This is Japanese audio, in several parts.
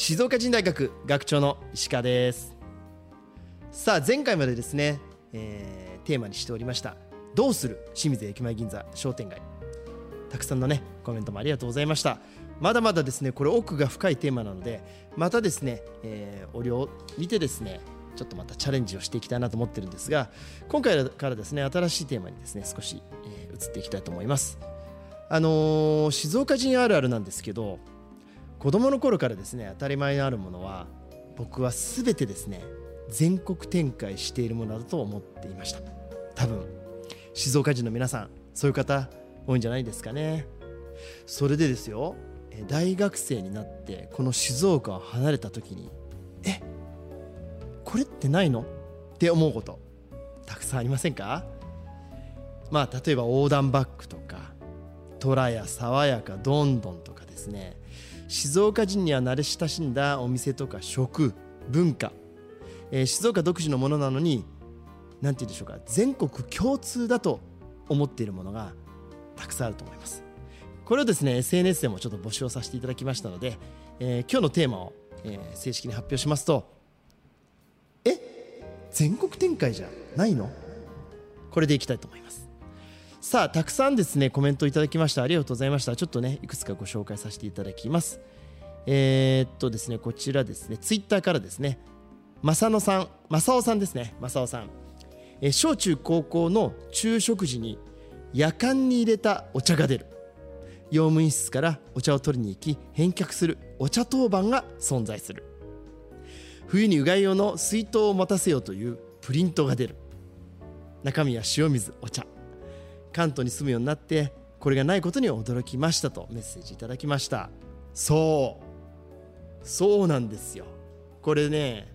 静岡人大学学長の石川です。さあ前回までですね、えーテーマにしておりましたどうする清水駅前銀座商店街。たくさんのねコメントもありがとうございました。まだまだですねこれ奥が深いテーマなのでまたですね、えー、お量を見てですねちょっとまたチャレンジをしていきたいなと思ってるんですが今回からですね新しいテーマにですね少し、えー移っていきたいと思います。あのー静岡人あるあるなんですけど子供の頃からですね当たり前にあるものは僕は全てですね全国展開しているものだと思っていました。多分静岡人の皆さんそういう方多いんじゃないですかね。それでですよ大学生になってこの静岡を離れた時にえこれってないの？って思うことたくさんありませんか？まあ例えば横断バッグとかトラや爽やかどんどんとかですね。静岡人には慣れ親しんだお店とか食文化、えー静岡独自のものなのに何て言うんでしょうか。全国共通だと思っているものがたくさんあると思います。これをですね SNS でもちょっと募集をさせていただきましたので、えー今日のテーマを、えー正式に発表しますとえ？全国展開じゃないの？これでいきたいと思います。さあたくさんですねコメントいただきました。ありがとうございました。ちょっとねいくつかご紹介させていただきます。えーっとですねこちらですね。ツイッターからですね。正野さん正雄さんですね。正雄さん、えー小中高校の昼食時に夜間に入れたお茶が出る。用務員室からお茶を取りに行き返却する。お茶当番が存在する。冬にうがい用の水筒を待たせようというプリントが出る。中身は塩水お茶。関東に住むようになってこれがないことに驚きましたとメッセージいただきました。そう。そうなんですよ。これね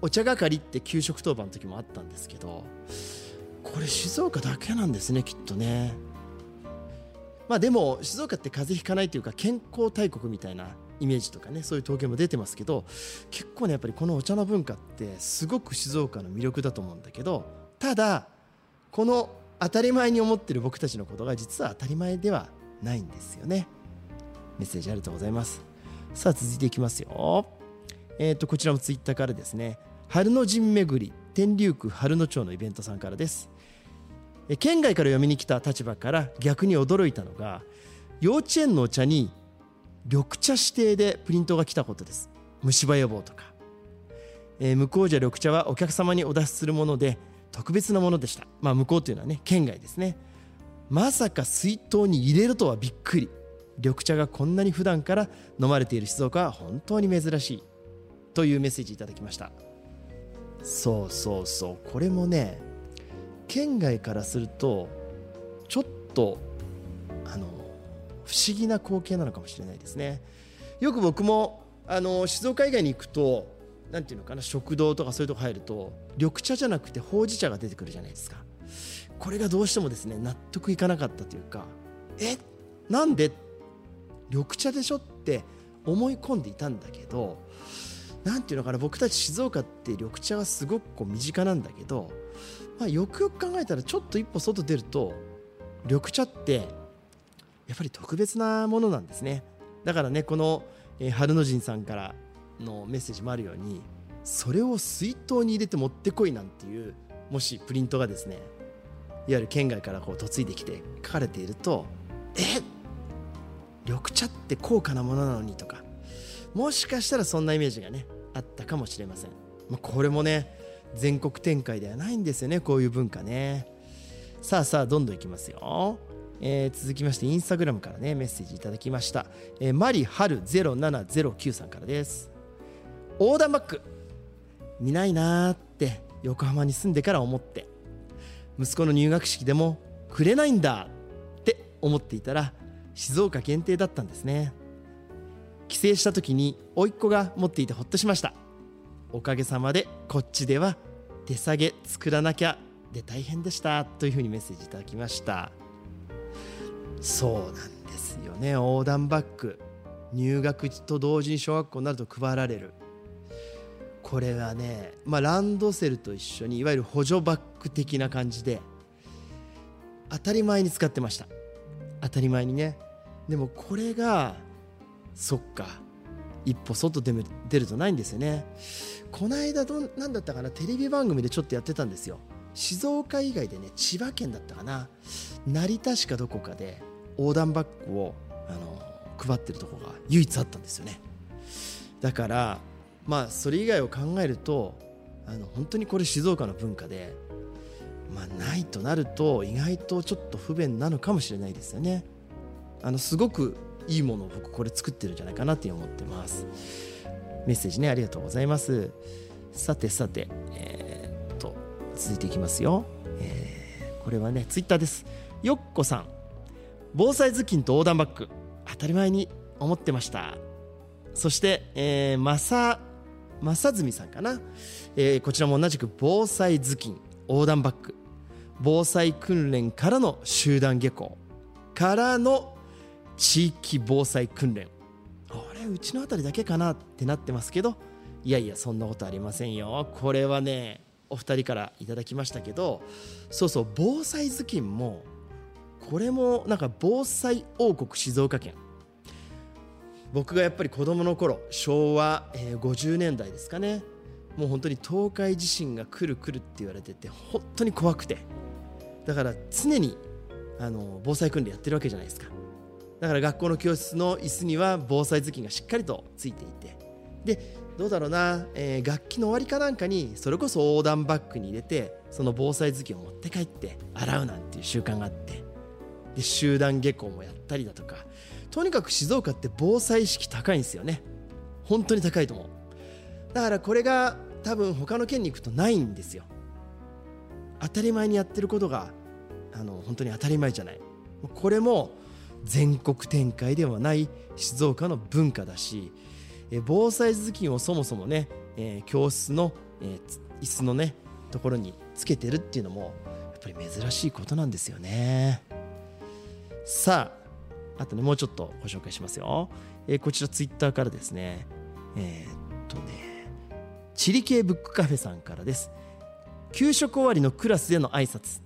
お茶係って給食当番の時もあったんですけどこれ静岡だけなんですねきっとね。まあでも静岡って風邪ひかないというか健康大国みたいなイメージとかねそういう統計も出てますけど結構ねやっぱりこのお茶の文化ってすごく静岡の魅力だと思うんだけどただこの当たり前に思ってる僕たちのことが実は当たり前ではないんですよね。メッセージありがとうございます。さあ続いていきますよ。えっ、とこちらもツイッターからですね。春の陣巡り天竜区春野町のイベントさんからです。え県外から読みに来た立場から逆に驚いたのが幼稚園のお茶に緑茶指定でプリントが来たことです。虫歯予防とか、えー向こうじゃ緑茶はお客様にお出しするもので特別なものでした。まあ向こうというのはね県外ですね。まさか水筒に入れるとはびっくり。緑茶がこんなに普段から飲まれている静岡は本当に珍しい。というメッセージいただきました。そうそうそう。これもね県外からするとちょっとあの不思議な光景なのかもしれないですね。よく僕もあの静岡以外に行くとなんていうのかな食堂とかそういうとこ入ると緑茶じゃなくてほうじ茶が出てくるじゃないですか。これがどうしてもですね納得いかなかったというかえなんで？緑茶でしょって思い込んでいたんだけどなんていうのかな僕たち静岡って緑茶はすごくこう身近なんだけど、まあ、よくよく考えたらちょっと一歩外出ると緑茶ってやっぱり特別なものなんですね。だからねこの、え春の陣さんからのメッセージもあるようにそれを水筒に入れて持ってこいなんていうもしプリントがですねいわゆる県外からこう嫁いできて書かれているとえ緑茶って高価なものなのにとかもしかしたらそんなイメージがねあったかもしれません、まあ、これもね全国展開ではないんですよねこういう文化ね。さあさあどんどんいきますよ、えー続きましてインスタグラムからねメッセージいただきました、えーマリハル0709さんからです。横断バッグ見ないなーって横浜に住んでから思って。息子の入学式でもくれないんだって思っていたら静岡限定だったんですね。帰省した時に甥っ子が持っていてほっとしました。おかげさまでこっちでは手下げ作らなきゃで大変でしたというふうにメッセージいただきました。そうなんですよね。横断バッグ入学と同時に小学校になると配られる。これはね、まあ、ランドセルと一緒にいわゆる補助バッグ的な感じで当たり前に使ってました。当たり前にね。でもこれがそっか一歩外で出るとないんですよね。この間ど何だったかなテレビ番組でちょっとやってたんですよ。静岡以外でね千葉県だったかな。成田市かどこかで横断バッグをあの配ってるとこが唯一あったんですよね。だからまあそれ以外を考えるとあの本当にこれ静岡の文化でまあないとなると意外とちょっと不便なのかもしれないですよね。あのすごくいいものを僕これ作ってるんじゃないかなって思ってます。メッセージねありがとうございます。さてさてえー、っと続いていきますよ、えー、これはねツイッターです。よっこさん。防災頭巾と横断バッグ当たり前に思ってました。そして、えー、まさ正住さんかな、えー、こちらも同じく防災頭巾横断バッグ防災訓練からの集団下校からの地域防災訓練。あれうちの辺りだけかなってなってますけどいやいやそんなことありませんよ。これはねお二人からいただきましたけどそうそう防災頭巾もこれもなんか防災王国静岡県僕がやっぱり子供の頃昭和、えー、50年代ですかね。もう本当に東海地震が来る来るって言われてて本当に怖くて。だから常にあの防災訓練やってるわけじゃないですか。だから学校の教室の椅子には防災頭巾がしっかりとついていて。でどうだろうな、えー、楽器の終わりかなんかにそれこそ横断バッグに入れてその防災頭巾を持って帰って洗うなんていう習慣があって。で集団下校もやったりだとか。とにかく静岡って防災意識高いんですよね。本当に高いと思う。だからこれが多分他の県に行くとないんですよ。当たり前にやってることがあの本当に当たり前じゃない。これも全国展開ではない静岡の文化だし防災頭巾をそもそもね、えー、教室の、えー、椅子のねところにつけてるっていうのもやっぱり珍しいことなんですよね。さああとねもうちょっとご紹介しますよ、えー、こちらツイッターからですね。えー、っとねチリ系ブックカフェさんからです。給食終わりのクラスでの挨拶。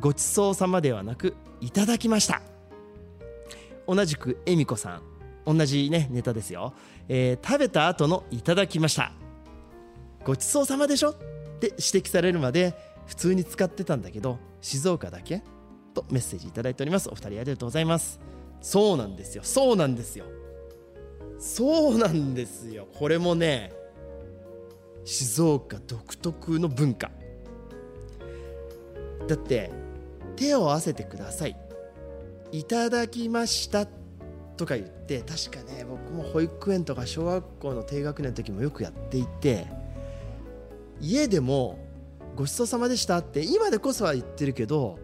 ごちそうさまではなくいただきました。同じく恵美子さん。同じねネタですよ、えー、食べた後のいただきました。ごちそうさまでしょ？って指摘されるまで普通に使ってたんだけど静岡だけ？とメッセージいただいております。お二人ありがとうございます。そうなんですよ。そうなんですよ。そうなんですよ。これもね静岡独特の文化。だって手を合わせてください。いただきましたとか言って確かね僕も保育園とか小学校の低学年の時もよくやっていて家でもごちそうさまでしたって今でこそは言ってるけど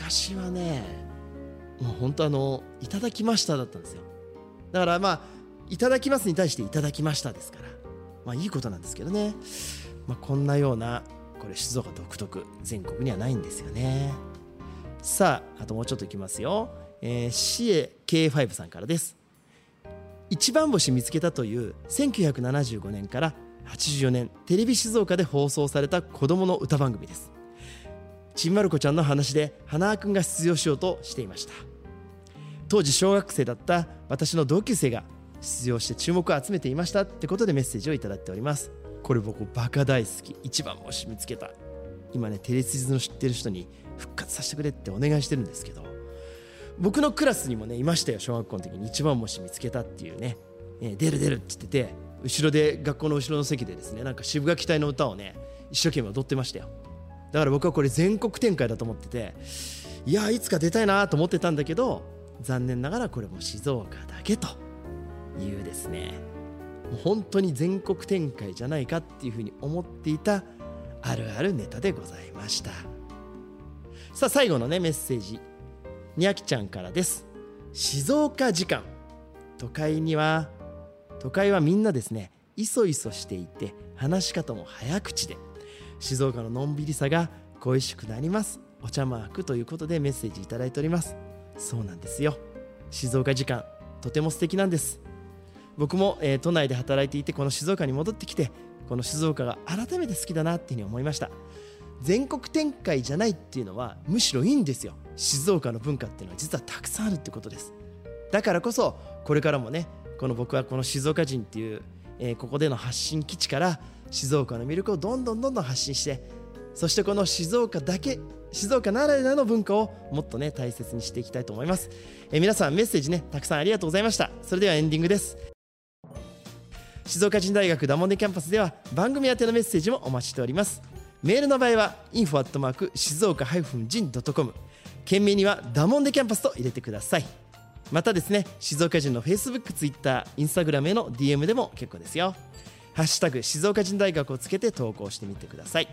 昔はねもう本当あのいただきましただったんですよ。だからまあいただきますに対していただきましたですから。まあいいことなんですけどね、まあ、こんなようなこれ静岡独特全国にはないんですよね。さああともうちょっといきますよ、えー、シエ K5 さんからです。一番星見つけたという1975年から84年テレビ静岡で放送された子供の歌番組です。ちんまる子ちゃんの話で花輪くんが出場しようとしていました。当時小学生だった私の同級生が出場して注目を集めていましたってことでメッセージをいただいております。これ僕バカ大好き一番星見つけた。今ねテレビの知ってる人に復活させてくれってお願いしてるんですけど。僕のクラスにもねいましたよ小学校の時に一番星見つけたっていうね、え、出る出るって言ってて後ろで学校の後ろの席でですねなんか渋垣隊の歌をね一生懸命踊ってましたよ。だから僕はこれ全国展開だと思ってていやいつか出たいなと思ってたんだけど残念ながらこれも静岡だけというですね。もう本当に全国展開じゃないかっていうふうに思っていたあるあるネタでございました。さあ最後のねメッセージ。にゃきちゃんからです。静岡時間。都会には都会はみんなですねいそいそしていて話し方も早口で。静岡ののんびりさが恋しくなります。お茶マークということでメッセージいただいております。そうなんですよ。静岡時間とても素敵なんです。僕も、えー、都内で働いていてこの静岡に戻ってきてこの静岡が改めて好きだなっていうふうに思いました。全国展開じゃないっていうのはむしろいいんですよ。静岡の文化っていうのは実はたくさんあるってことです。だからこそこれからもねこの僕はこの静岡人っていう、えー、ここでの発信基地から静岡の魅力をどんどんどんどん発信してそしてこの静岡だけ静岡ならではの文化をもっとね大切にしていきたいと思います、え、皆さんメッセージねたくさんありがとうございました。それではエンディングです。静岡人大学ダモンデキャンパスでは番組宛てのメッセージもお待ちしております。メールの場合は info@ 静岡 -jin.com 件名にはダモンデキャンパスと入れてください。またですね静岡人の Facebook、Twitter、Instagram への DM でも結構ですよ。ハッシュタグ静岡人大学をつけて投稿してみてください。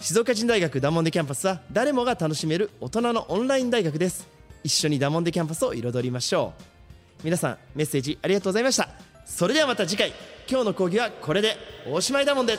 静岡人大学ダモンデキャンパスは誰もが楽しめる大人のオンライン大学です。一緒にダモンデキャンパスを彩りましょう。皆さんメッセージありがとうございました。それではまた次回。今日の講義はこれで。おしまいだもんで。